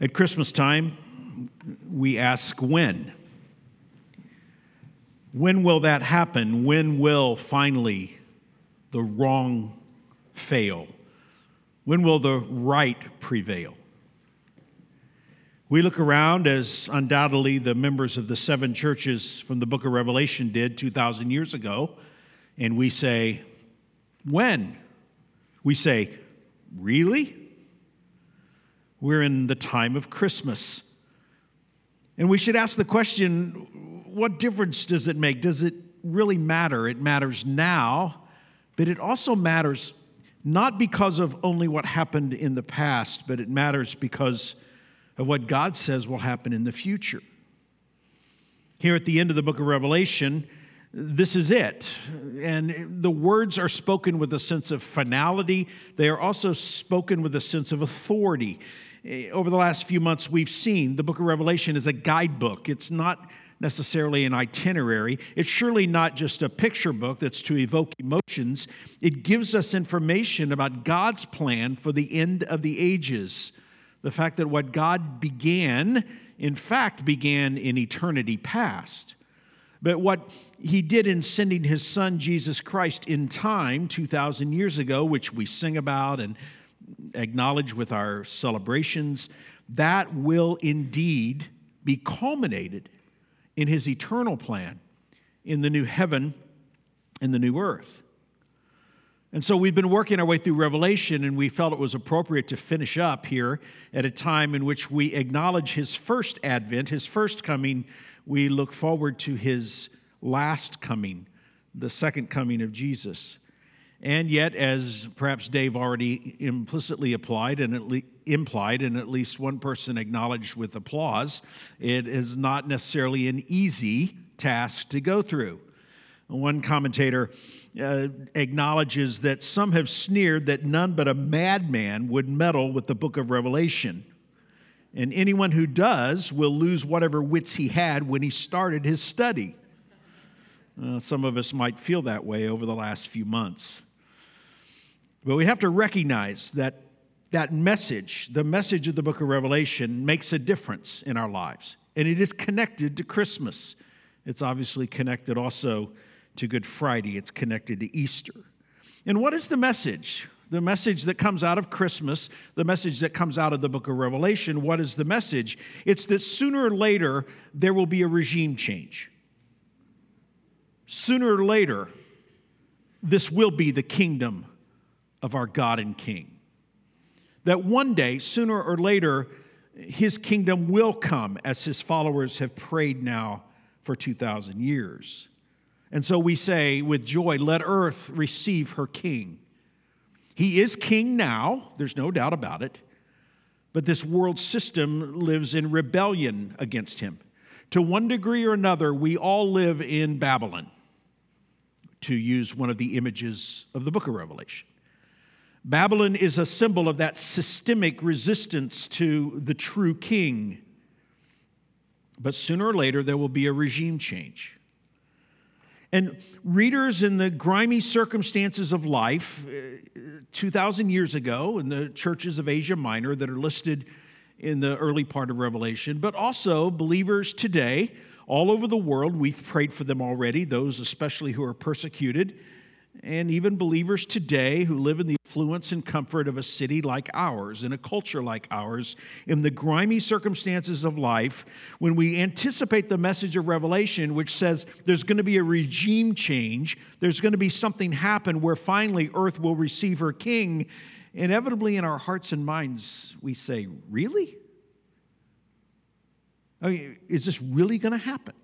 At Christmas time, we ask when. When will that happen? When will finally the wrong fail? When will the right prevail? We look around as undoubtedly the members of the seven churches from the book of Revelation did 2,000 years ago, and we say, When? We say, Really? We're in the time of Christmas. And we should ask the question what difference does it make? Does it really matter? It matters now, but it also matters not because of only what happened in the past, but it matters because of what God says will happen in the future. Here at the end of the book of Revelation, this is it. And the words are spoken with a sense of finality. They are also spoken with a sense of authority. Eh, over the last few months, we've seen the book of Revelation is a guidebook. It's not necessarily an itinerary. It's surely not just a picture book that's to evoke emotions. It gives us information about God's plan for the end of the ages. The fact that what God began, in fact, began in eternity past. But what he did in sending his son Jesus Christ in time 2,000 years ago, which we sing about and acknowledge with our celebrations, that will indeed be culminated in his eternal plan in the new heaven and the new earth. And so we've been working our way through Revelation, and we felt it was appropriate to finish up here at a time in which we acknowledge his first advent, his first coming. We look forward to his last coming, the second coming of Jesus. And yet, as perhaps Dave already implicitly applied and at implied, and at least one person acknowledged with applause, it is not necessarily an easy task to go through. One commentator uh, acknowledges that some have sneered that none but a madman would meddle with the book of Revelation. And anyone who does will lose whatever wits he had when he started his study. Uh, some of us might feel that way over the last few months. But we have to recognize that that message, the message of the book of Revelation, makes a difference in our lives. And it is connected to Christmas. It's obviously connected also to Good Friday, it's connected to Easter. And what is the message? The message that comes out of Christmas, the message that comes out of the book of Revelation, what is the message? It's that sooner or later there will be a regime change. Sooner or later, this will be the kingdom of our God and King. That one day, sooner or later, his kingdom will come as his followers have prayed now for 2,000 years. And so we say with joy, let earth receive her king. He is king now, there's no doubt about it, but this world system lives in rebellion against him. To one degree or another, we all live in Babylon, to use one of the images of the book of Revelation. Babylon is a symbol of that systemic resistance to the true king. But sooner or later, there will be a regime change. And readers in the grimy circumstances of life uh, 2,000 years ago in the churches of Asia Minor that are listed in the early part of Revelation, but also believers today all over the world, we've prayed for them already, those especially who are persecuted and even believers today who live in the affluence and comfort of a city like ours, in a culture like ours, in the grimy circumstances of life, when we anticipate the message of Revelation, which says there's going to be a regime change, there's going to be something happen where finally earth will receive her king, inevitably in our hearts and minds, we say, Really? I mean, is this really going to happen?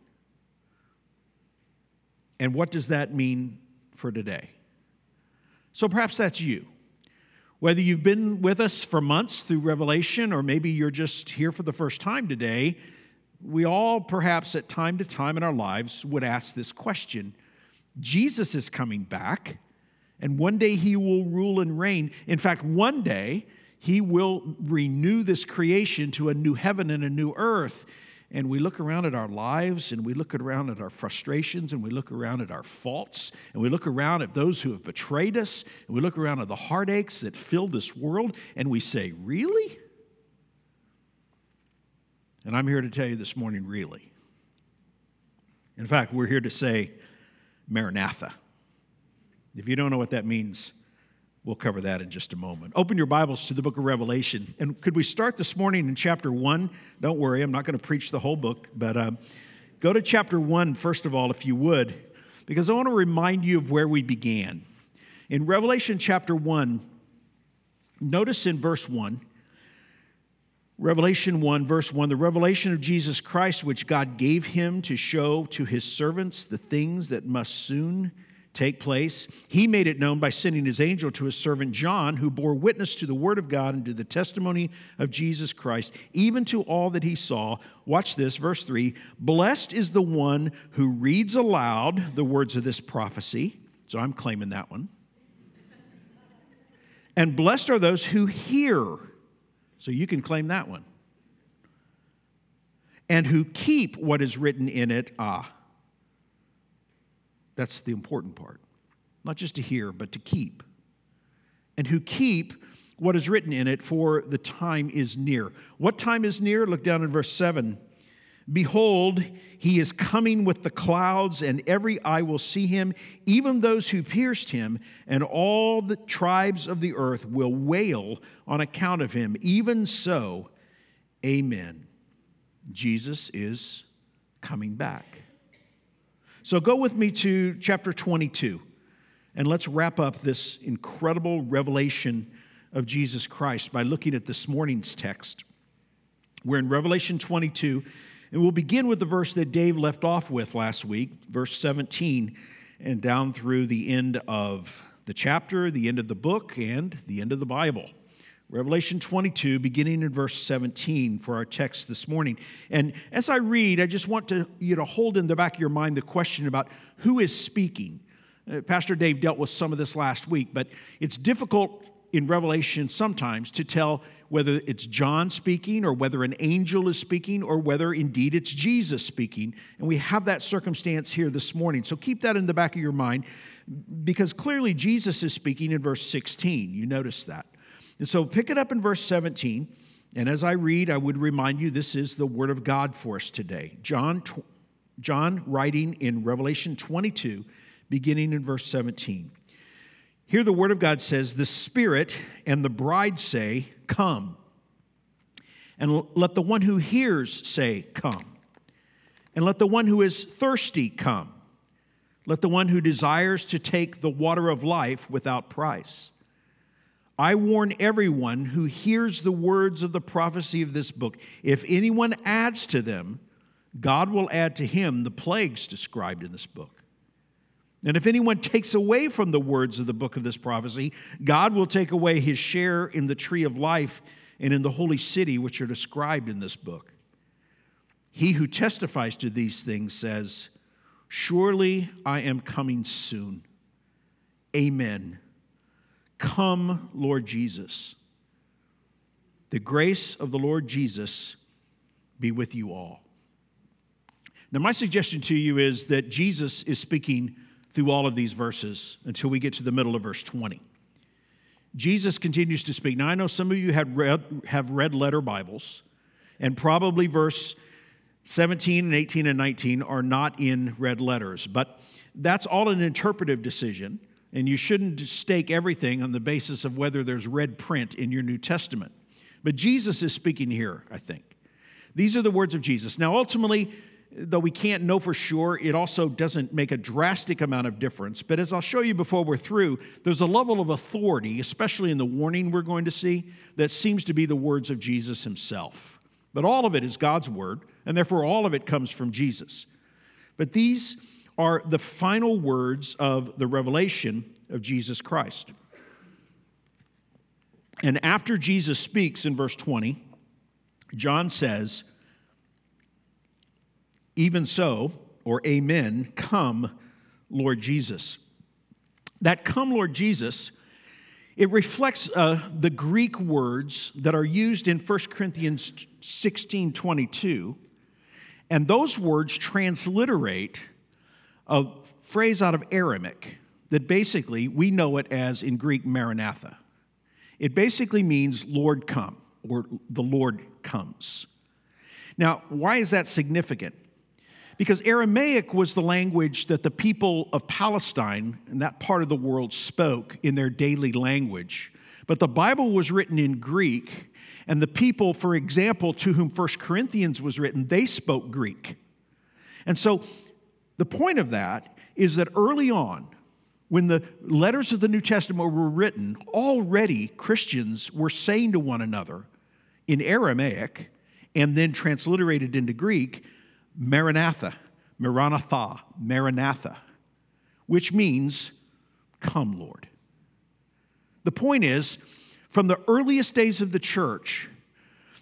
And what does that mean for today. So perhaps that's you. Whether you've been with us for months through Revelation, or maybe you're just here for the first time today, we all perhaps at time to time in our lives would ask this question Jesus is coming back, and one day he will rule and reign. In fact, one day he will renew this creation to a new heaven and a new earth and we look around at our lives and we look around at our frustrations and we look around at our faults and we look around at those who have betrayed us and we look around at the heartaches that fill this world and we say, Really? And I'm here to tell you this morning, really. In fact, we're here to say Maranatha. If you don't know what that means, we'll cover that in just a moment. Open your Bibles to the book of Revelation. And could we start this morning in chapter 1? Don't worry, I'm not going to preach the whole book, but uh, go to chapter 1, first of all, if you would, because I want to remind you of where we began. In Revelation chapter 1, notice in verse 1, Revelation 1, verse 1, the revelation of Jesus Christ, which God gave him to show to his servants the things that must soon take place. He made it known by sending his angel to his servant John, who bore witness to the word of God and to the testimony of Jesus Christ, even to all that he saw. Watch this, verse 3 Blessed is the one who reads aloud the words of this prophecy. So I'm claiming that one. And blessed are those who hear so you can claim that one. And who keep what is written in it. Ah, that's the important part. Not just to hear, but to keep. And who keep what is written in it, for the time is near. What time is near? Look down in verse 7. Behold, he is coming with the clouds, and every eye will see him, even those who pierced him, and all the tribes of the earth will wail on account of him. Even so, amen. Jesus is coming back. So go with me to chapter 22, and let's wrap up this incredible revelation of Jesus Christ by looking at this morning's text. We're in Revelation 22 and we'll begin with the verse that Dave left off with last week, verse 17, and down through the end of the chapter, the end of the book, and the end of the Bible. Revelation 22, beginning in verse 17 for our text this morning. And as I read, I just want to, you to hold in the back of your mind the question about who is speaking. Uh, Pastor Dave dealt with some of this last week, but it's difficult in Revelation sometimes to tell whether it's John speaking or whether an angel is speaking or whether indeed it's Jesus speaking. And we have that circumstance here this morning. So keep that in the back of your mind because clearly Jesus is speaking in verse 16. You notice that. And so pick it up in verse 17. And as I read, I would remind you this is the word of God for us today. John, John writing in Revelation 22, beginning in verse 17. Here the word of God says, The Spirit and the bride say, Come. And let the one who hears say, Come. And let the one who is thirsty come. Let the one who desires to take the water of life without price. I warn everyone who hears the words of the prophecy of this book. If anyone adds to them, God will add to him the plagues described in this book. And if anyone takes away from the words of the book of this prophecy, God will take away his share in the tree of life and in the holy city which are described in this book. He who testifies to these things says, Surely I am coming soon. Amen. Come, Lord Jesus. The grace of the Lord Jesus be with you all. Now, my suggestion to you is that Jesus is speaking through all of these verses until we get to the middle of verse 20. Jesus continues to speak. Now, I know some of you have read, have red letter Bibles, and probably verse 17 and 18 and 19 are not in red letters, but that's all an interpretive decision, and you shouldn't stake everything on the basis of whether there's red print in your New Testament. But Jesus is speaking here, I think. These are the words of Jesus. Now, ultimately, though we can't know for sure, it also doesn't make a drastic amount of difference. But as I'll show you before we're through, there's a level of authority, especially in the warning we're going to see, that seems to be the words of Jesus himself. But all of it is God's word, and therefore all of it comes from Jesus. But these are the final words of the revelation of Jesus Christ. And after Jesus speaks in verse 20, John says, even so, or amen, come, Lord Jesus. That come, Lord Jesus, it reflects uh, the Greek words that are used in 1 Corinthians 16 22. And those words transliterate a phrase out of Aramaic that basically we know it as in Greek Maranatha. It basically means Lord come or the Lord comes. Now, why is that significant? Because Aramaic was the language that the people of Palestine and that part of the world spoke in their daily language. But the Bible was written in Greek, and the people, for example, to whom First Corinthians was written, they spoke Greek. And so the point of that is that early on, when the letters of the New Testament were written, already Christians were saying to one another in Aramaic and then transliterated into Greek, Maranatha, Maranatha, Maranatha, which means, Come, Lord. The point is, from the earliest days of the church,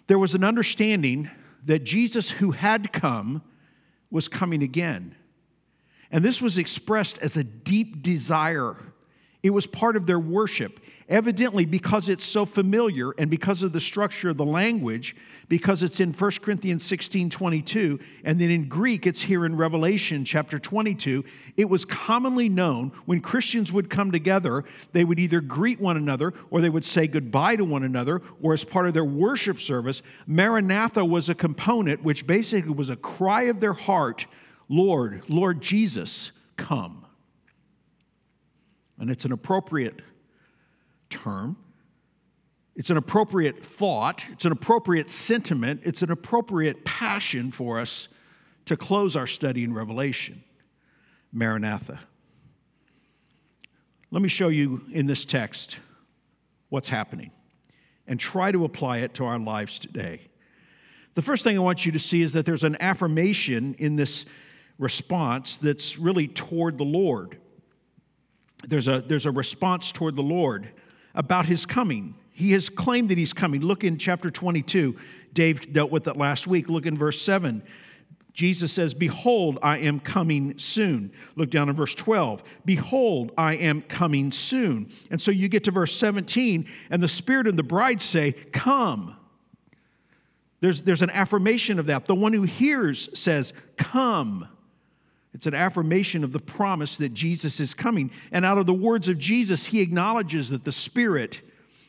there was an understanding that Jesus, who had come, was coming again. And this was expressed as a deep desire. It was part of their worship. Evidently, because it's so familiar and because of the structure of the language, because it's in 1 Corinthians 16 22, and then in Greek, it's here in Revelation chapter 22, it was commonly known when Christians would come together, they would either greet one another or they would say goodbye to one another, or as part of their worship service, Maranatha was a component which basically was a cry of their heart Lord, Lord Jesus, come. And it's an appropriate term. It's an appropriate thought. It's an appropriate sentiment. It's an appropriate passion for us to close our study in Revelation. Maranatha. Let me show you in this text what's happening and try to apply it to our lives today. The first thing I want you to see is that there's an affirmation in this response that's really toward the Lord. There's a, there's a response toward the Lord about his coming. He has claimed that he's coming. Look in chapter 22. Dave dealt with it last week. Look in verse 7. Jesus says, Behold, I am coming soon. Look down in verse 12. Behold, I am coming soon. And so you get to verse 17, and the Spirit and the bride say, Come. There's, there's an affirmation of that. The one who hears says, Come. It's an affirmation of the promise that Jesus is coming. And out of the words of Jesus, he acknowledges that the Spirit,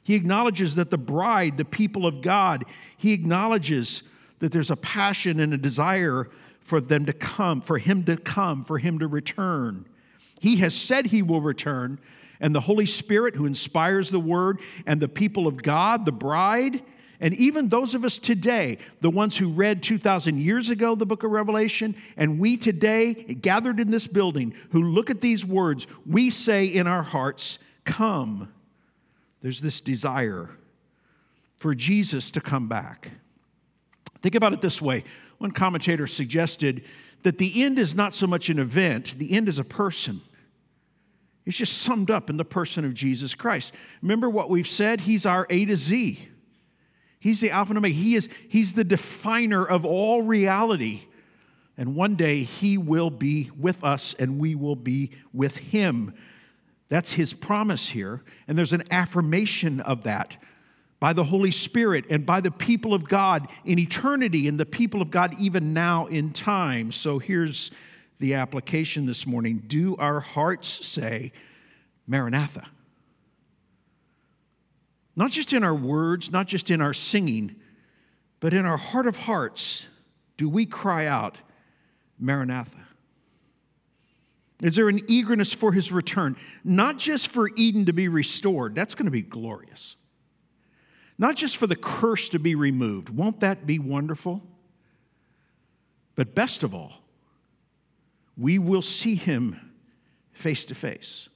he acknowledges that the bride, the people of God, he acknowledges that there's a passion and a desire for them to come, for him to come, for him to return. He has said he will return, and the Holy Spirit, who inspires the word, and the people of God, the bride, and even those of us today, the ones who read 2,000 years ago the book of Revelation, and we today, gathered in this building, who look at these words, we say in our hearts, Come. There's this desire for Jesus to come back. Think about it this way one commentator suggested that the end is not so much an event, the end is a person. It's just summed up in the person of Jesus Christ. Remember what we've said? He's our A to Z. He's the Alpha and Omega. He is, he's the definer of all reality. And one day he will be with us and we will be with him. That's his promise here. And there's an affirmation of that by the Holy Spirit and by the people of God in eternity and the people of God even now in time. So here's the application this morning Do our hearts say, Maranatha? Not just in our words, not just in our singing, but in our heart of hearts, do we cry out, Maranatha? Is there an eagerness for his return? Not just for Eden to be restored, that's going to be glorious. Not just for the curse to be removed, won't that be wonderful? But best of all, we will see him face to face.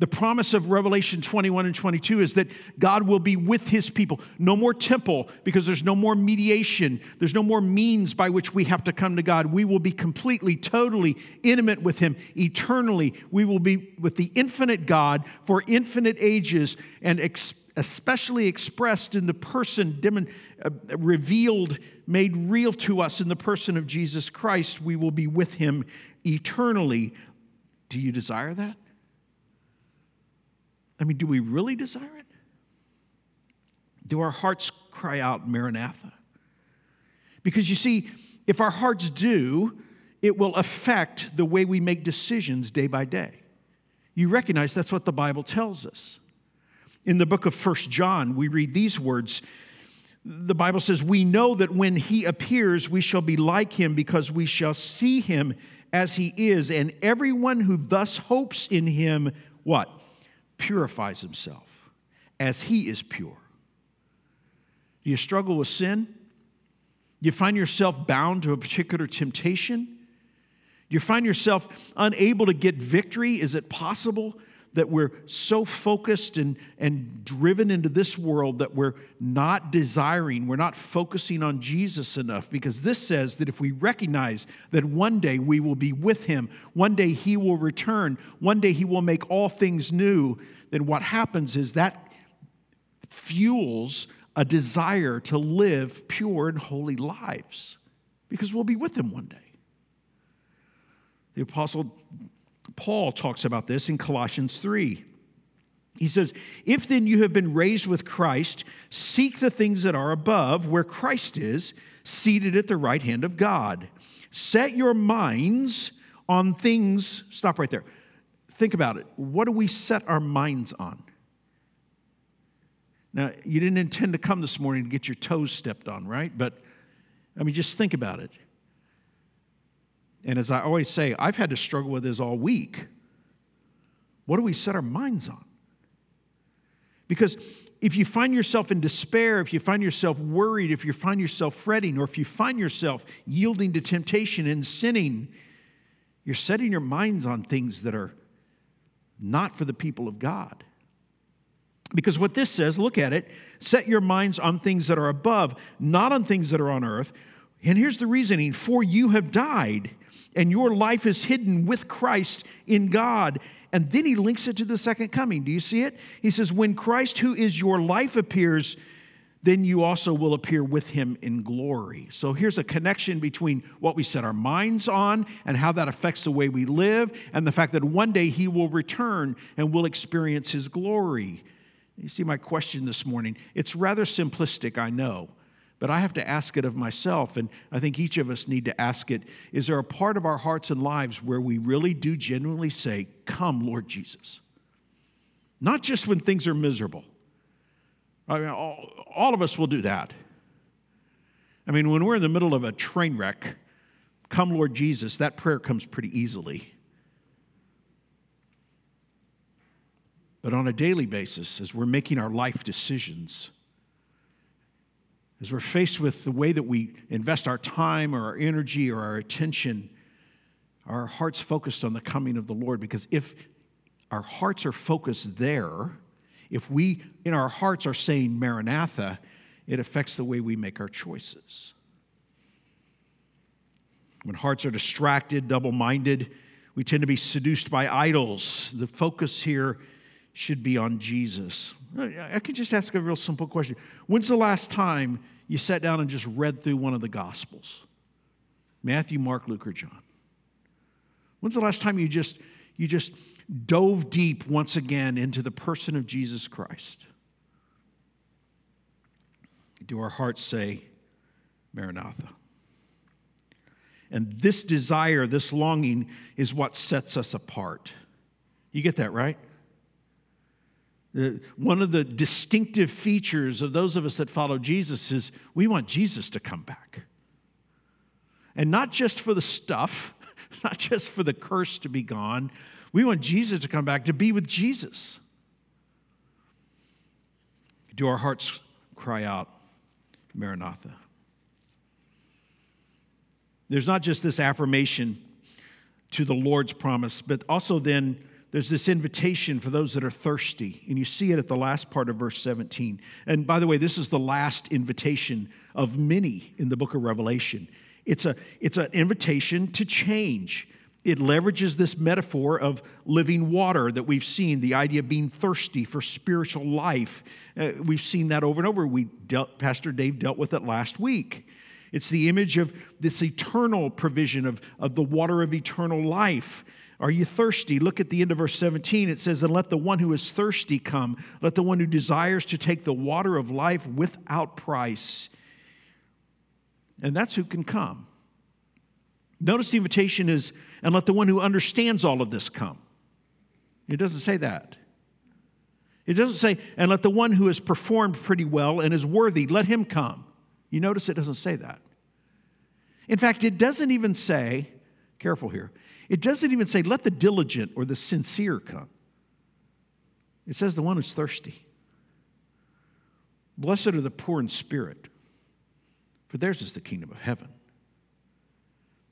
The promise of Revelation 21 and 22 is that God will be with his people. No more temple because there's no more mediation. There's no more means by which we have to come to God. We will be completely, totally intimate with him eternally. We will be with the infinite God for infinite ages and ex- especially expressed in the person uh, revealed, made real to us in the person of Jesus Christ. We will be with him eternally. Do you desire that? I mean, do we really desire it? Do our hearts cry out, Maranatha? Because you see, if our hearts do, it will affect the way we make decisions day by day. You recognize that's what the Bible tells us. In the book of First John, we read these words the Bible says, We know that when he appears, we shall be like him because we shall see him as he is. And everyone who thus hopes in him, what? Purifies himself as he is pure. Do you struggle with sin? Do you find yourself bound to a particular temptation? Do you find yourself unable to get victory? Is it possible that we're so focused and, and driven into this world that we're not desiring, we're not focusing on Jesus enough? Because this says that if we recognize that one day we will be with Him, one day He will return, one day He will make all things new, then what happens is that fuels a desire to live pure and holy lives because we'll be with Him one day. The Apostle Paul talks about this in Colossians 3. He says, If then you have been raised with Christ, seek the things that are above, where Christ is, seated at the right hand of God. Set your minds on things, stop right there. Think about it. What do we set our minds on? Now, you didn't intend to come this morning to get your toes stepped on, right? But, I mean, just think about it. And as I always say, I've had to struggle with this all week. What do we set our minds on? Because if you find yourself in despair, if you find yourself worried, if you find yourself fretting, or if you find yourself yielding to temptation and sinning, you're setting your minds on things that are not for the people of God. Because what this says, look at it, set your minds on things that are above, not on things that are on earth. And here's the reasoning for you have died and your life is hidden with Christ in God. And then he links it to the second coming. Do you see it? He says, When Christ, who is your life, appears, then you also will appear with him in glory. So here's a connection between what we set our minds on and how that affects the way we live, and the fact that one day he will return and we'll experience his glory. You see my question this morning? It's rather simplistic, I know. But I have to ask it of myself, and I think each of us need to ask it is there a part of our hearts and lives where we really do genuinely say, Come, Lord Jesus? Not just when things are miserable. I mean, all, all of us will do that. I mean, when we're in the middle of a train wreck, come, Lord Jesus, that prayer comes pretty easily. But on a daily basis, as we're making our life decisions, as we're faced with the way that we invest our time or our energy or our attention, our hearts focused on the coming of the Lord. Because if our hearts are focused there, if we in our hearts are saying Maranatha, it affects the way we make our choices. When hearts are distracted, double minded, we tend to be seduced by idols. The focus here should be on Jesus. I could just ask a real simple question. When's the last time you sat down and just read through one of the Gospels Matthew, Mark, Luke, or John? When's the last time you just, you just dove deep once again into the person of Jesus Christ? Do our hearts say, Maranatha? And this desire, this longing, is what sets us apart. You get that, right? Uh, one of the distinctive features of those of us that follow Jesus is we want Jesus to come back. And not just for the stuff, not just for the curse to be gone. We want Jesus to come back to be with Jesus. Do our hearts cry out, Maranatha? There's not just this affirmation to the Lord's promise, but also then there's this invitation for those that are thirsty. And you see it at the last part of verse 17. And by the way, this is the last invitation of many in the book of Revelation. It's, a, it's an invitation to change. It leverages this metaphor of living water that we've seen, the idea of being thirsty for spiritual life. Uh, we've seen that over and over. We dealt, Pastor Dave dealt with it last week. It's the image of this eternal provision of, of the water of eternal life. Are you thirsty? Look at the end of verse 17. It says, And let the one who is thirsty come. Let the one who desires to take the water of life without price. And that's who can come. Notice the invitation is, And let the one who understands all of this come. It doesn't say that. It doesn't say, and let the one who has performed pretty well and is worthy, let him come. You notice it doesn't say that. In fact, it doesn't even say, careful here, it doesn't even say, let the diligent or the sincere come. It says the one who's thirsty. Blessed are the poor in spirit, for theirs is the kingdom of heaven.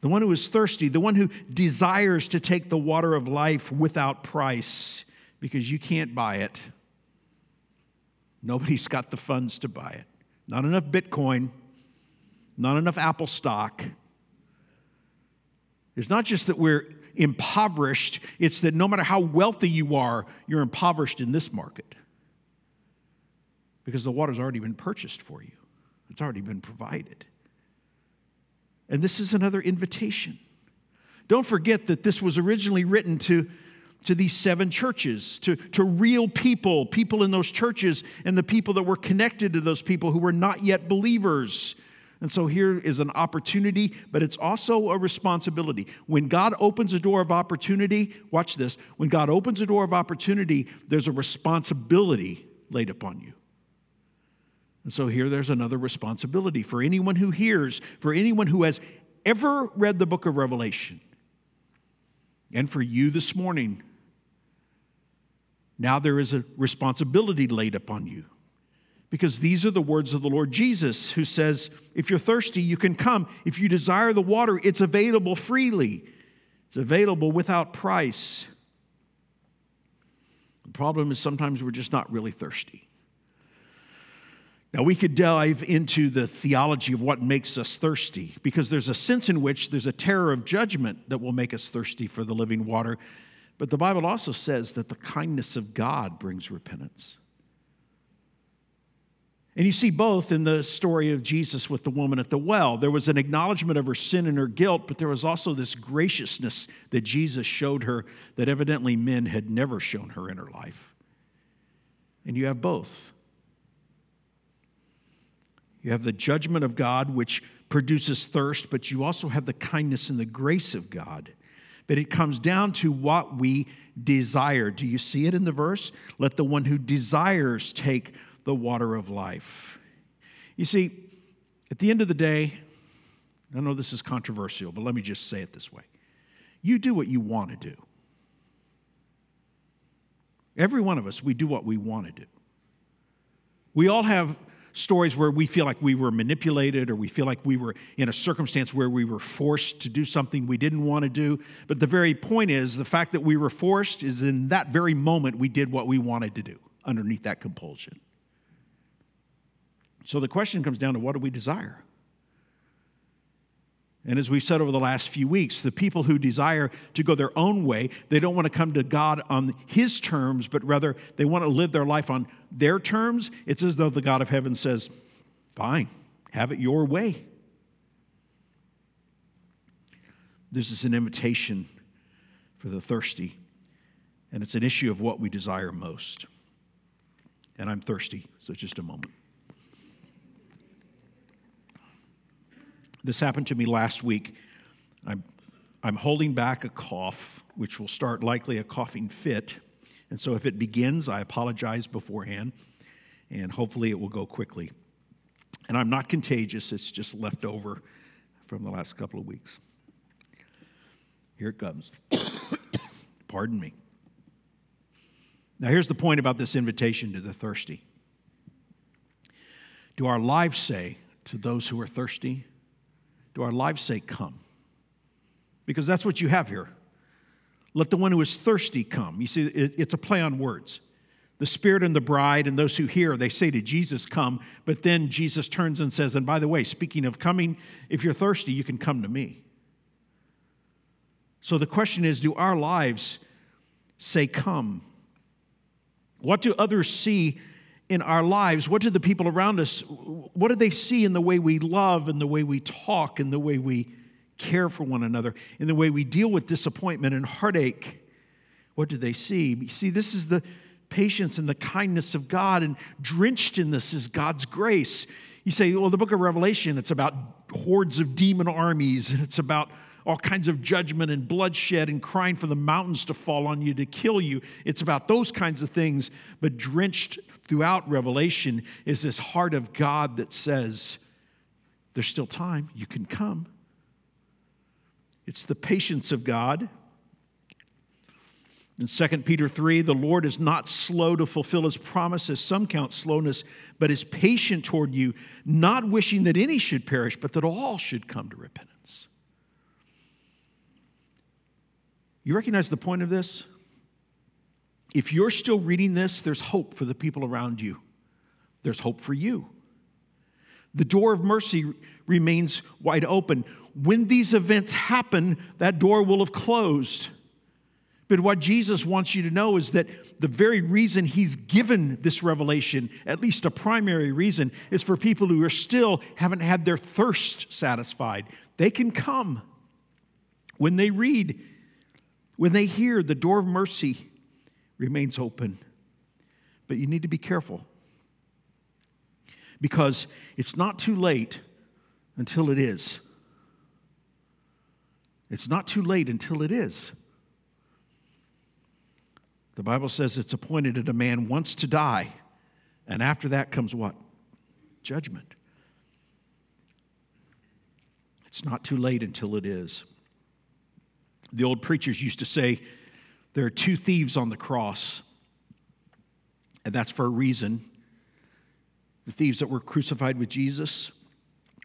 The one who is thirsty, the one who desires to take the water of life without price, because you can't buy it. Nobody's got the funds to buy it. Not enough Bitcoin, not enough Apple stock. It's not just that we're impoverished, it's that no matter how wealthy you are, you're impoverished in this market. Because the water's already been purchased for you, it's already been provided. And this is another invitation. Don't forget that this was originally written to, to these seven churches, to, to real people, people in those churches, and the people that were connected to those people who were not yet believers. And so here is an opportunity, but it's also a responsibility. When God opens a door of opportunity, watch this. When God opens a door of opportunity, there's a responsibility laid upon you. And so here there's another responsibility for anyone who hears, for anyone who has ever read the book of Revelation, and for you this morning. Now there is a responsibility laid upon you because these are the words of the Lord Jesus, who says, If you're thirsty, you can come. If you desire the water, it's available freely, it's available without price. The problem is sometimes we're just not really thirsty. Now, we could dive into the theology of what makes us thirsty, because there's a sense in which there's a terror of judgment that will make us thirsty for the living water. But the Bible also says that the kindness of God brings repentance. And you see both in the story of Jesus with the woman at the well. There was an acknowledgement of her sin and her guilt, but there was also this graciousness that Jesus showed her that evidently men had never shown her in her life. And you have both. You have the judgment of God, which produces thirst, but you also have the kindness and the grace of God. But it comes down to what we desire. Do you see it in the verse? Let the one who desires take the water of life. You see, at the end of the day, I know this is controversial, but let me just say it this way you do what you want to do. Every one of us, we do what we want to do. We all have stories where we feel like we were manipulated or we feel like we were in a circumstance where we were forced to do something we didn't want to do. But the very point is the fact that we were forced is in that very moment we did what we wanted to do underneath that compulsion. So the question comes down to what do we desire? And as we've said over the last few weeks, the people who desire to go their own way, they don't want to come to God on His terms, but rather they want to live their life on their terms. It's as though the God of heaven says, Fine, have it your way. This is an invitation for the thirsty, and it's an issue of what we desire most. And I'm thirsty, so just a moment. This happened to me last week. I'm, I'm holding back a cough, which will start likely a coughing fit. And so if it begins, I apologize beforehand, and hopefully it will go quickly. And I'm not contagious, it's just left over from the last couple of weeks. Here it comes. Pardon me. Now, here's the point about this invitation to the thirsty. Do our lives say to those who are thirsty, do our lives say, Come? Because that's what you have here. Let the one who is thirsty come. You see, it's a play on words. The Spirit and the bride, and those who hear, they say to Jesus, Come. But then Jesus turns and says, And by the way, speaking of coming, if you're thirsty, you can come to me. So the question is do our lives say, Come? What do others see in our lives, what do the people around us, what do they see in the way we love and the way we talk and the way we care for one another, in the way we deal with disappointment and heartache? What do they see? You see, this is the patience and the kindness of God, and drenched in this is God's grace. You say, well, the book of Revelation, it's about hordes of demon armies, and it's about all kinds of judgment and bloodshed and crying for the mountains to fall on you to kill you. It's about those kinds of things. But drenched throughout Revelation is this heart of God that says, There's still time. You can come. It's the patience of God. In 2 Peter 3, the Lord is not slow to fulfill his promise, as some count slowness, but is patient toward you, not wishing that any should perish, but that all should come to repentance. You recognize the point of this? If you're still reading this, there's hope for the people around you. There's hope for you. The door of mercy remains wide open. When these events happen, that door will have closed. But what Jesus wants you to know is that the very reason he's given this revelation, at least a primary reason, is for people who are still haven't had their thirst satisfied. They can come when they read when they hear the door of mercy remains open. But you need to be careful because it's not too late until it is. It's not too late until it is. The Bible says it's appointed that a man wants to die, and after that comes what? Judgment. It's not too late until it is. The old preachers used to say, There are two thieves on the cross, and that's for a reason. The thieves that were crucified with Jesus,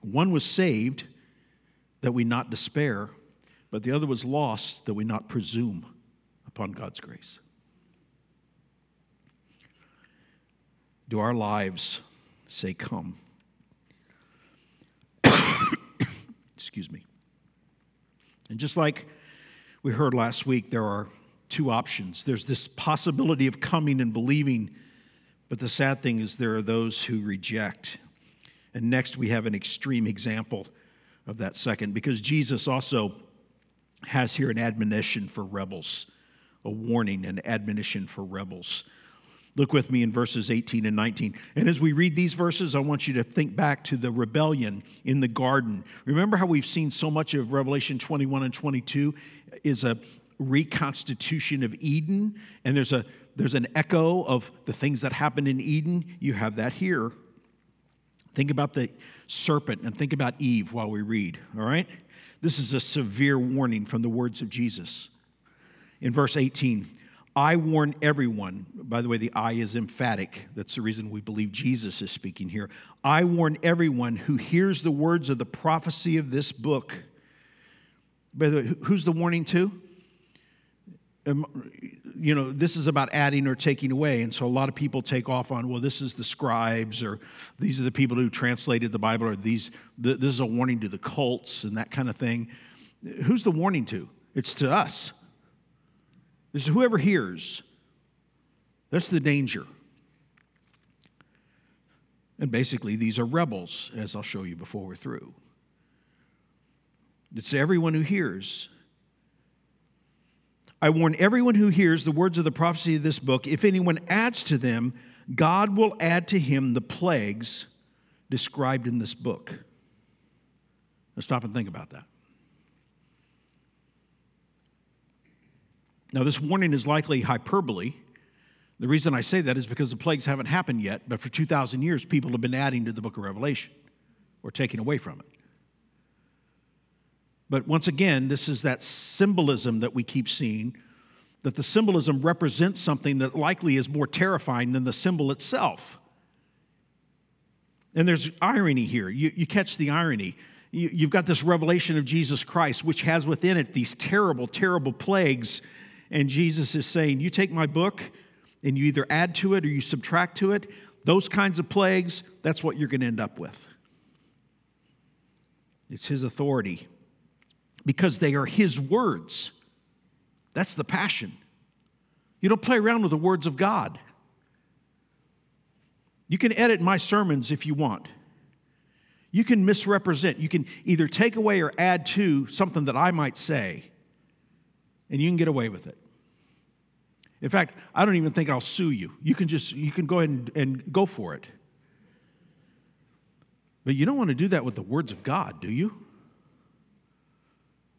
one was saved that we not despair, but the other was lost that we not presume upon God's grace. Do our lives say, Come? Excuse me. And just like we heard last week, there are two options. There's this possibility of coming and believing, but the sad thing is there are those who reject. And next, we have an extreme example of that second, because Jesus also has here an admonition for rebels, a warning, an admonition for rebels. Look with me in verses 18 and 19. And as we read these verses, I want you to think back to the rebellion in the garden. Remember how we've seen so much of Revelation 21 and 22 is a reconstitution of Eden, and there's a there's an echo of the things that happened in Eden. You have that here. Think about the serpent and think about Eve while we read, all right? This is a severe warning from the words of Jesus. In verse 18, I warn everyone, by the way, the I is emphatic. That's the reason we believe Jesus is speaking here. I warn everyone who hears the words of the prophecy of this book. By the way, who's the warning to? You know, this is about adding or taking away. And so a lot of people take off on, well, this is the scribes, or these are the people who translated the Bible, or these, this is a warning to the cults and that kind of thing. Who's the warning to? It's to us. It's whoever hears. That's the danger. And basically, these are rebels, as I'll show you before we're through. It's everyone who hears. I warn everyone who hears the words of the prophecy of this book if anyone adds to them, God will add to him the plagues described in this book. Now, stop and think about that. Now, this warning is likely hyperbole. The reason I say that is because the plagues haven't happened yet, but for 2,000 years, people have been adding to the book of Revelation or taking away from it. But once again, this is that symbolism that we keep seeing, that the symbolism represents something that likely is more terrifying than the symbol itself. And there's irony here. You, you catch the irony. You, you've got this revelation of Jesus Christ, which has within it these terrible, terrible plagues and Jesus is saying, You take my book and you either add to it or you subtract to it, those kinds of plagues, that's what you're going to end up with. It's His authority because they are His words. That's the passion. You don't play around with the words of God. You can edit my sermons if you want. You can misrepresent. You can either take away or add to something that I might say and you can get away with it. In fact, I don't even think I'll sue you. You can just you can go ahead and, and go for it. But you don't want to do that with the words of God, do you?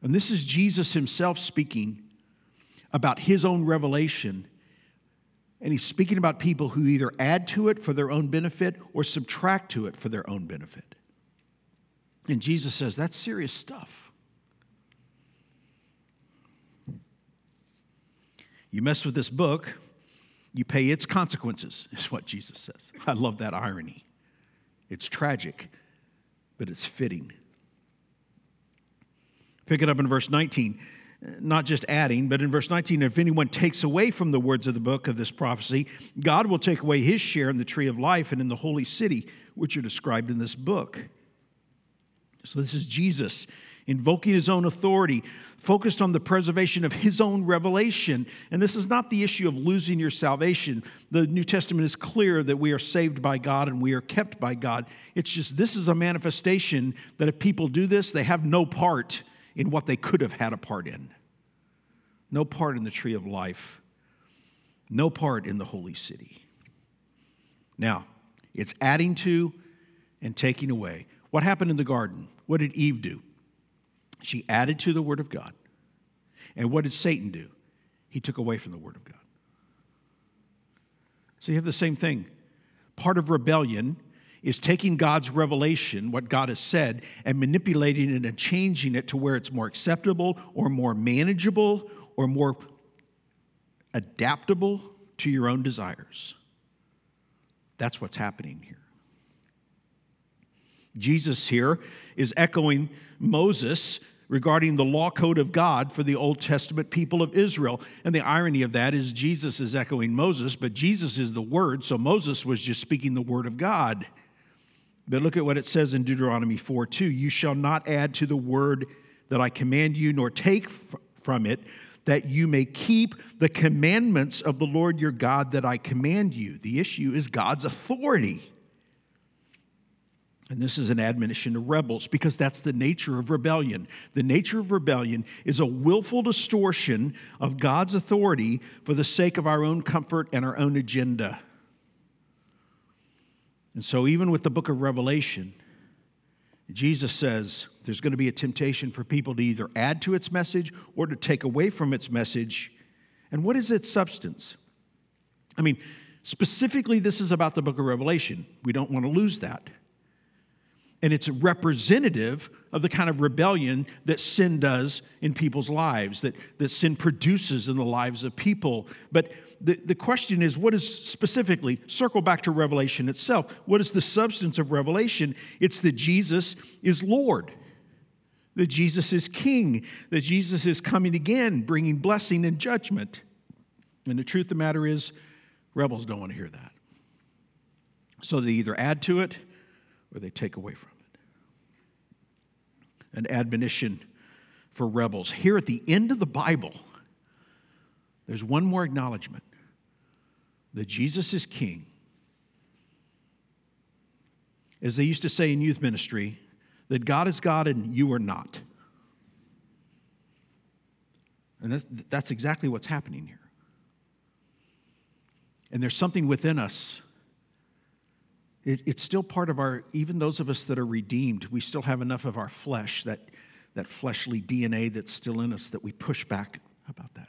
And this is Jesus himself speaking about his own revelation. And he's speaking about people who either add to it for their own benefit or subtract to it for their own benefit. And Jesus says, that's serious stuff. You mess with this book, you pay its consequences, is what Jesus says. I love that irony. It's tragic, but it's fitting. Pick it up in verse 19. Not just adding, but in verse 19, if anyone takes away from the words of the book of this prophecy, God will take away his share in the tree of life and in the holy city, which are described in this book. So, this is Jesus invoking his own authority, focused on the preservation of his own revelation. And this is not the issue of losing your salvation. The New Testament is clear that we are saved by God and we are kept by God. It's just this is a manifestation that if people do this, they have no part in what they could have had a part in. No part in the tree of life, no part in the holy city. Now, it's adding to and taking away. What happened in the garden? What did Eve do? She added to the Word of God. And what did Satan do? He took away from the Word of God. So you have the same thing. Part of rebellion is taking God's revelation, what God has said, and manipulating it and changing it to where it's more acceptable or more manageable or more adaptable to your own desires. That's what's happening here. Jesus here is echoing Moses regarding the law code of God for the Old Testament people of Israel. And the irony of that is Jesus is echoing Moses, but Jesus is the Word, so Moses was just speaking the Word of God. But look at what it says in Deuteronomy 4 2. You shall not add to the word that I command you, nor take from it, that you may keep the commandments of the Lord your God that I command you. The issue is God's authority. And this is an admonition to rebels because that's the nature of rebellion. The nature of rebellion is a willful distortion of God's authority for the sake of our own comfort and our own agenda. And so, even with the book of Revelation, Jesus says there's going to be a temptation for people to either add to its message or to take away from its message. And what is its substance? I mean, specifically, this is about the book of Revelation. We don't want to lose that. And it's representative of the kind of rebellion that sin does in people's lives, that, that sin produces in the lives of people. But the, the question is what is specifically, circle back to Revelation itself, what is the substance of Revelation? It's that Jesus is Lord, that Jesus is King, that Jesus is coming again, bringing blessing and judgment. And the truth of the matter is, rebels don't want to hear that. So they either add to it or they take away from it. An admonition for rebels. Here at the end of the Bible, there's one more acknowledgement that Jesus is king. As they used to say in youth ministry, that God is God and you are not. And that's, that's exactly what's happening here. And there's something within us. It, it's still part of our, even those of us that are redeemed, we still have enough of our flesh, that, that fleshly DNA that's still in us, that we push back about that.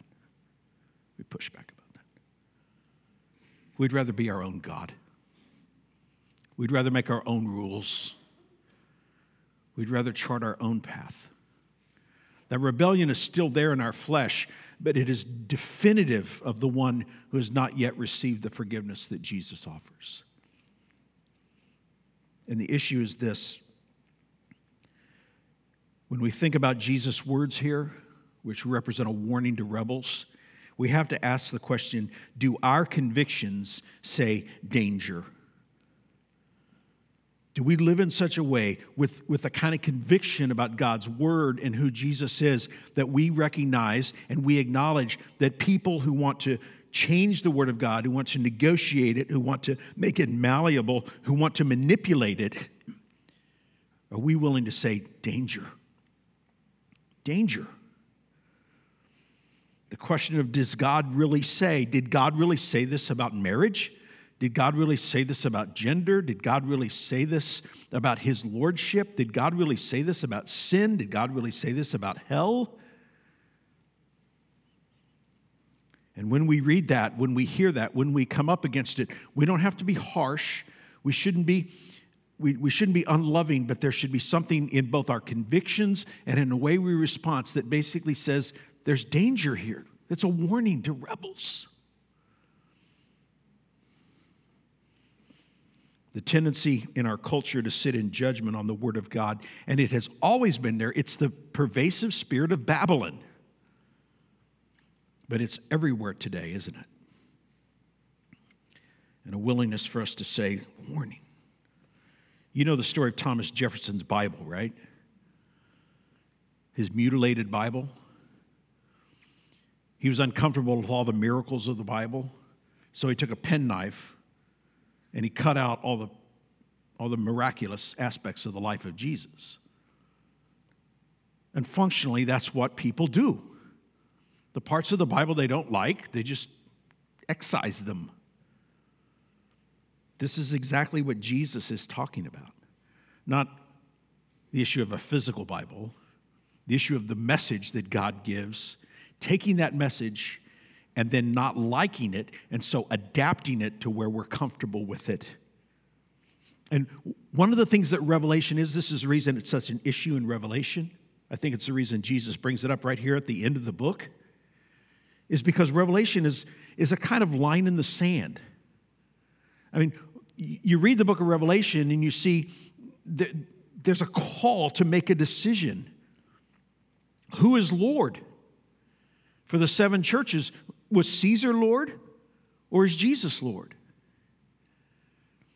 We push back. We'd rather be our own God. We'd rather make our own rules. We'd rather chart our own path. That rebellion is still there in our flesh, but it is definitive of the one who has not yet received the forgiveness that Jesus offers. And the issue is this when we think about Jesus' words here, which represent a warning to rebels, we have to ask the question do our convictions say danger? Do we live in such a way with, with a kind of conviction about God's word and who Jesus is that we recognize and we acknowledge that people who want to change the word of God, who want to negotiate it, who want to make it malleable, who want to manipulate it, are we willing to say danger? Danger. The question of does God really say? Did God really say this about marriage? Did God really say this about gender? Did God really say this about his lordship? Did God really say this about sin? Did God really say this about hell? And when we read that, when we hear that, when we come up against it, we don't have to be harsh. We shouldn't be we, we shouldn't be unloving, but there should be something in both our convictions and in the way we respond that basically says there's danger here. It's a warning to rebels. The tendency in our culture to sit in judgment on the Word of God, and it has always been there. It's the pervasive spirit of Babylon. But it's everywhere today, isn't it? And a willingness for us to say, warning. You know the story of Thomas Jefferson's Bible, right? His mutilated Bible. He was uncomfortable with all the miracles of the Bible, so he took a penknife and he cut out all the, all the miraculous aspects of the life of Jesus. And functionally, that's what people do. The parts of the Bible they don't like, they just excise them. This is exactly what Jesus is talking about. Not the issue of a physical Bible, the issue of the message that God gives, taking that message and then not liking it, and so adapting it to where we're comfortable with it. And one of the things that Revelation is, this is the reason it's such an issue in Revelation. I think it's the reason Jesus brings it up right here at the end of the book, is because Revelation is, is a kind of line in the sand. I mean, you read the book of Revelation and you see there's a call to make a decision. Who is Lord? For the seven churches, was Caesar Lord or is Jesus Lord?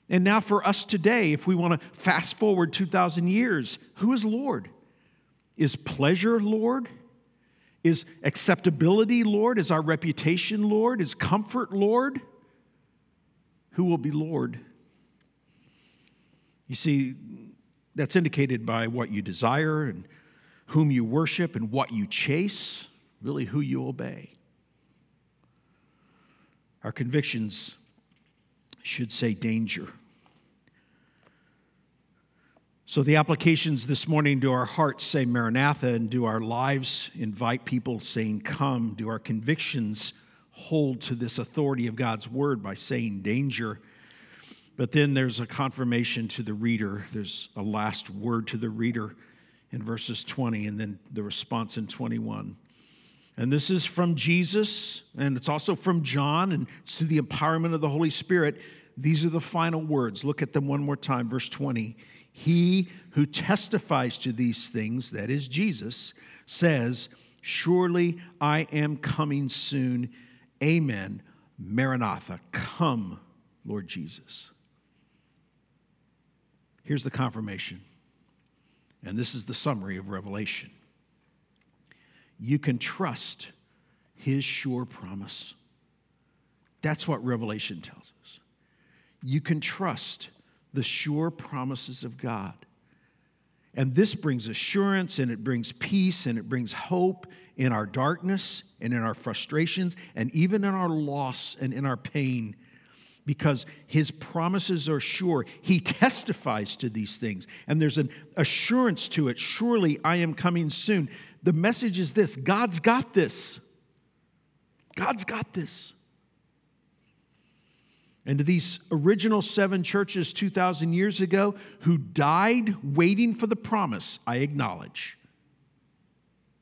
And now, for us today, if we want to fast forward 2,000 years, who is Lord? Is pleasure Lord? Is acceptability Lord? Is our reputation Lord? Is comfort Lord? Who will be Lord? You see, that's indicated by what you desire and whom you worship and what you chase, really who you obey. Our convictions should say danger. So, the applications this morning do our hearts say Maranatha, and do our lives invite people saying, Come? Do our convictions hold to this authority of God's word by saying danger? But then there's a confirmation to the reader, there's a last word to the reader in verses 20, and then the response in 21. And this is from Jesus, and it's also from John, and it's through the empowerment of the Holy Spirit. These are the final words. Look at them one more time. Verse 20. He who testifies to these things, that is Jesus, says, Surely I am coming soon. Amen. Maranatha. Come, Lord Jesus. Here's the confirmation. And this is the summary of Revelation you can trust his sure promise. That's what Revelation tells us. You can trust the sure promises of God. And this brings assurance and it brings peace and it brings hope in our darkness and in our frustrations and even in our loss and in our pain because his promises are sure. He testifies to these things and there's an assurance to it. Surely I am coming soon the message is this God's got this. God's got this. And to these original seven churches 2,000 years ago who died waiting for the promise, I acknowledge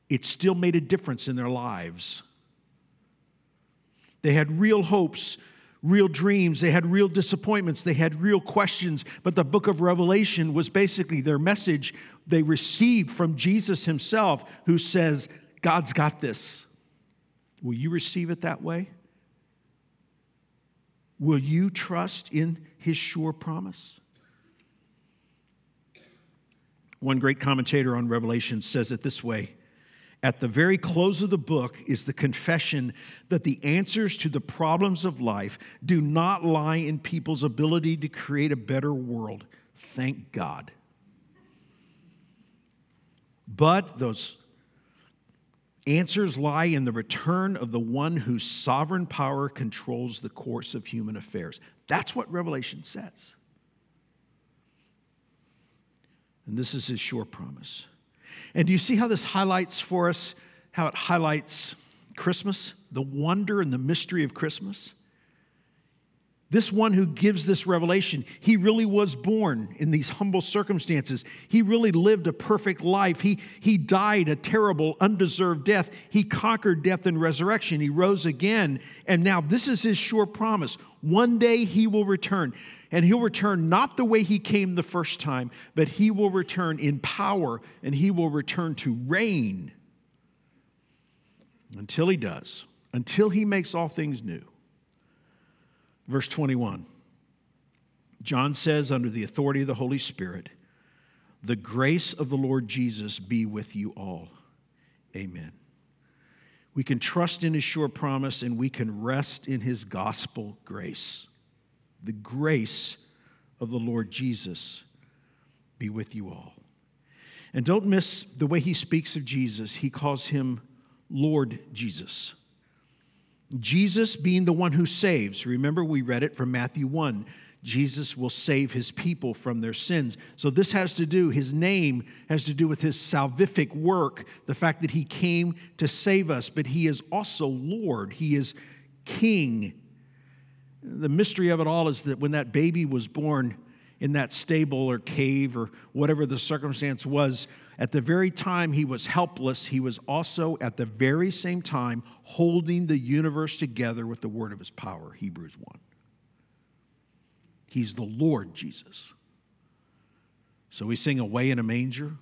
it still made a difference in their lives. They had real hopes, real dreams, they had real disappointments, they had real questions, but the book of Revelation was basically their message they received from Jesus himself, who says, God's got this. Will you receive it that way? Will you trust in his sure promise? One great commentator on Revelation says it this way At the very close of the book is the confession that the answers to the problems of life do not lie in people's ability to create a better world. Thank God. But those Answers lie in the return of the one whose sovereign power controls the course of human affairs. That's what Revelation says. And this is his sure promise. And do you see how this highlights for us, how it highlights Christmas, the wonder and the mystery of Christmas? This one who gives this revelation, he really was born in these humble circumstances. He really lived a perfect life. He, he died a terrible, undeserved death. He conquered death and resurrection. He rose again. And now this is his sure promise. One day he will return. And he'll return not the way he came the first time, but he will return in power and he will return to reign until he does, until he makes all things new. Verse 21. John says, under the authority of the Holy Spirit, the grace of the Lord Jesus be with you all. Amen. We can trust in his sure promise and we can rest in his gospel grace. The grace of the Lord Jesus be with you all. And don't miss the way he speaks of Jesus. He calls him Lord Jesus. Jesus being the one who saves. Remember, we read it from Matthew 1. Jesus will save his people from their sins. So, this has to do, his name has to do with his salvific work, the fact that he came to save us, but he is also Lord, he is King. The mystery of it all is that when that baby was born in that stable or cave or whatever the circumstance was, at the very time he was helpless, he was also at the very same time holding the universe together with the word of his power, Hebrews 1. He's the Lord Jesus. So we sing Away in a Manger,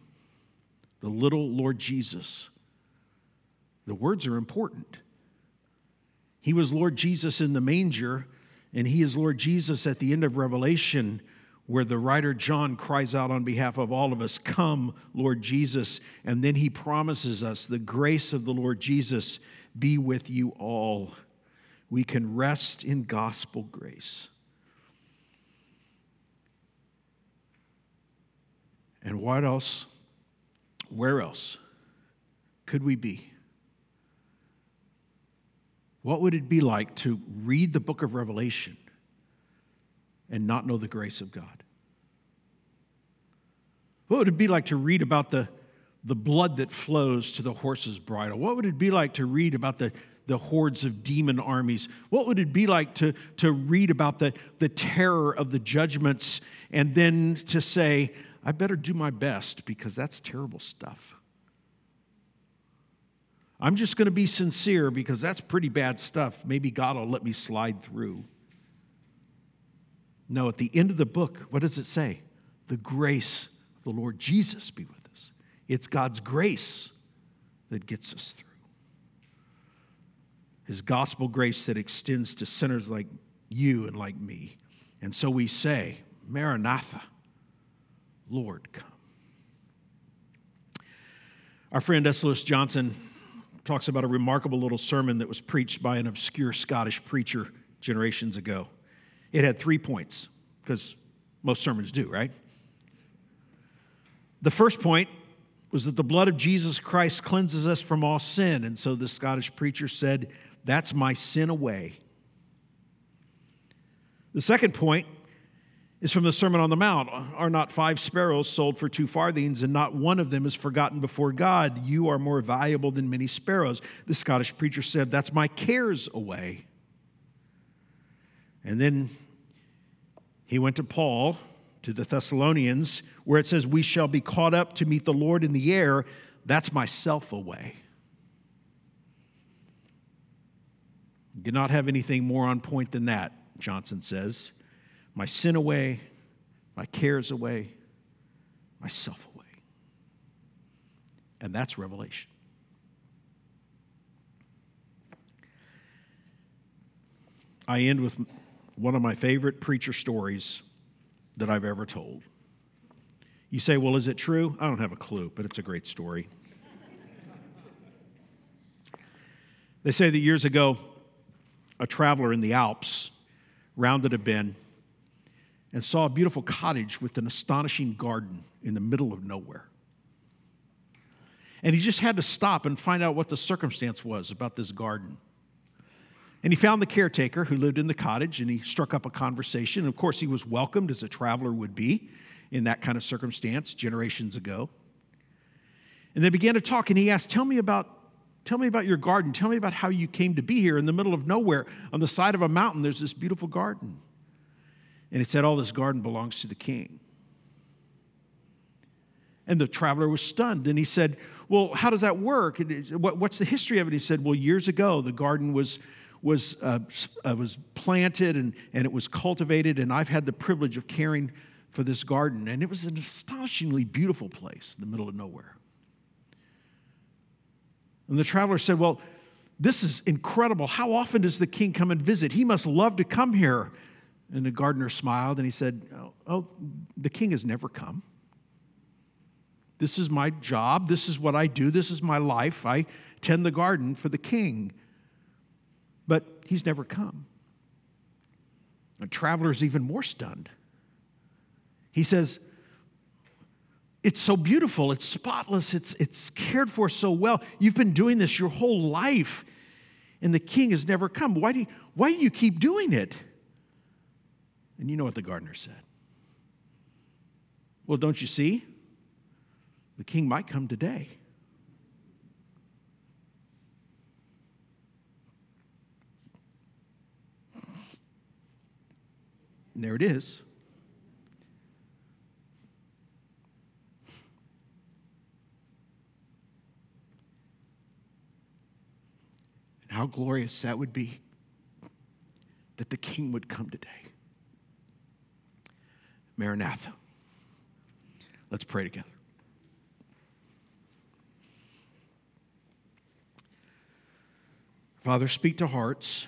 the little Lord Jesus. The words are important. He was Lord Jesus in the manger, and he is Lord Jesus at the end of Revelation where the writer John cries out on behalf of all of us, Come, Lord Jesus. And then he promises us, The grace of the Lord Jesus be with you all. We can rest in gospel grace. And what else? Where else could we be? What would it be like to read the book of Revelation and not know the grace of God? What would it be like to read about the, the blood that flows to the horse's bridle? What would it be like to read about the, the hordes of demon armies? What would it be like to, to read about the, the terror of the judgments and then to say, I better do my best because that's terrible stuff? I'm just going to be sincere because that's pretty bad stuff. Maybe God will let me slide through. No, at the end of the book, what does it say? The grace of the Lord Jesus be with us. It's God's grace that gets us through. His gospel grace that extends to sinners like you and like me. And so we say, Maranatha, Lord, come. Our friend S. Lewis Johnson talks about a remarkable little sermon that was preached by an obscure Scottish preacher generations ago. It had three points, because most sermons do, right? The first point was that the blood of Jesus Christ cleanses us from all sin. And so the Scottish preacher said, That's my sin away. The second point is from the Sermon on the Mount Are not five sparrows sold for two farthings, and not one of them is forgotten before God? You are more valuable than many sparrows. The Scottish preacher said, That's my cares away. And then he went to Paul, to the Thessalonians, where it says, We shall be caught up to meet the Lord in the air. That's myself away. Did not have anything more on point than that, Johnson says. My sin away, my cares away, myself away. And that's revelation. I end with one of my favorite preacher stories that I've ever told. You say, well, is it true? I don't have a clue, but it's a great story. they say that years ago, a traveler in the Alps rounded a bend and saw a beautiful cottage with an astonishing garden in the middle of nowhere. And he just had to stop and find out what the circumstance was about this garden. And he found the caretaker who lived in the cottage and he struck up a conversation. And Of course, he was welcomed as a traveler would be in that kind of circumstance generations ago. And they began to talk and he asked, Tell me about. Tell me about your garden. Tell me about how you came to be here in the middle of nowhere on the side of a mountain. There's this beautiful garden. And he said, All this garden belongs to the king. And the traveler was stunned. And he said, Well, how does that work? What's the history of it? He said, Well, years ago, the garden was, was, uh, uh, was planted and, and it was cultivated, and I've had the privilege of caring for this garden. And it was an astonishingly beautiful place in the middle of nowhere. And the traveler said, Well, this is incredible. How often does the king come and visit? He must love to come here. And the gardener smiled and he said, Oh, oh the king has never come. This is my job. This is what I do. This is my life. I tend the garden for the king. But he's never come. The traveler's even more stunned. He says, It's so beautiful, it's spotless, it's, it's cared for so well. You've been doing this your whole life, and the king has never come. Why do you, why do you keep doing it? And you know what the gardener said. Well, don't you see? The king might come today. And there it is. And how glorious that would be that the king would come today. Maranatha. Let's pray together. Father, speak to hearts.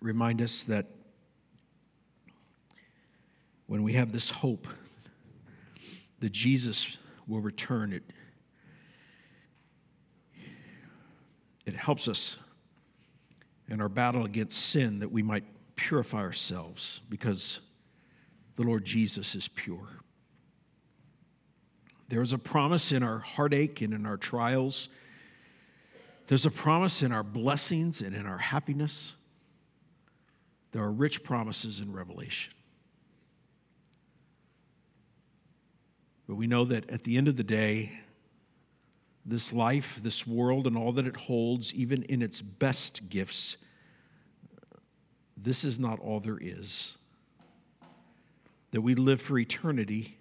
Remind us that when we have this hope that Jesus will return, it, it helps us in our battle against sin that we might purify ourselves because the Lord Jesus is pure. There is a promise in our heartache and in our trials. There's a promise in our blessings and in our happiness. There are rich promises in Revelation. But we know that at the end of the day, this life, this world, and all that it holds, even in its best gifts, this is not all there is. That we live for eternity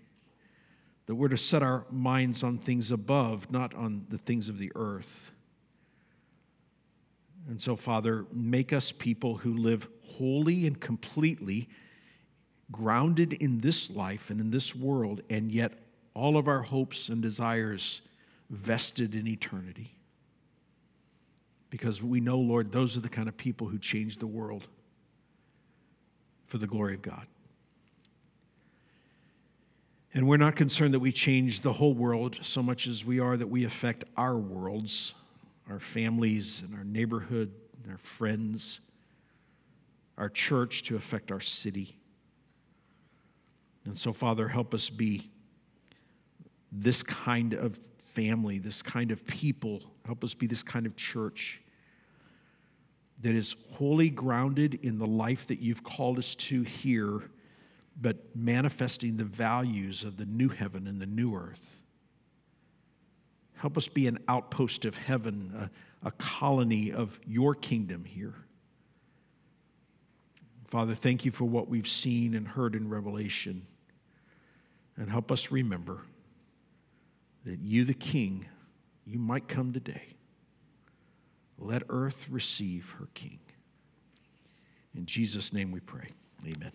that we're to set our minds on things above, not on the things of the earth. And so, Father, make us people who live wholly and completely grounded in this life and in this world, and yet all of our hopes and desires vested in eternity. Because we know, Lord, those are the kind of people who change the world for the glory of God. And we're not concerned that we change the whole world so much as we are that we affect our worlds, our families, and our neighborhood, and our friends, our church to affect our city. And so, Father, help us be this kind of family, this kind of people. Help us be this kind of church that is wholly grounded in the life that you've called us to here but manifesting the values of the new heaven and the new earth. Help us be an outpost of heaven, a, a colony of your kingdom here. Father, thank you for what we've seen and heard in Revelation. And help us remember that you, the King, you might come today. Let earth receive her King. In Jesus' name we pray. Amen.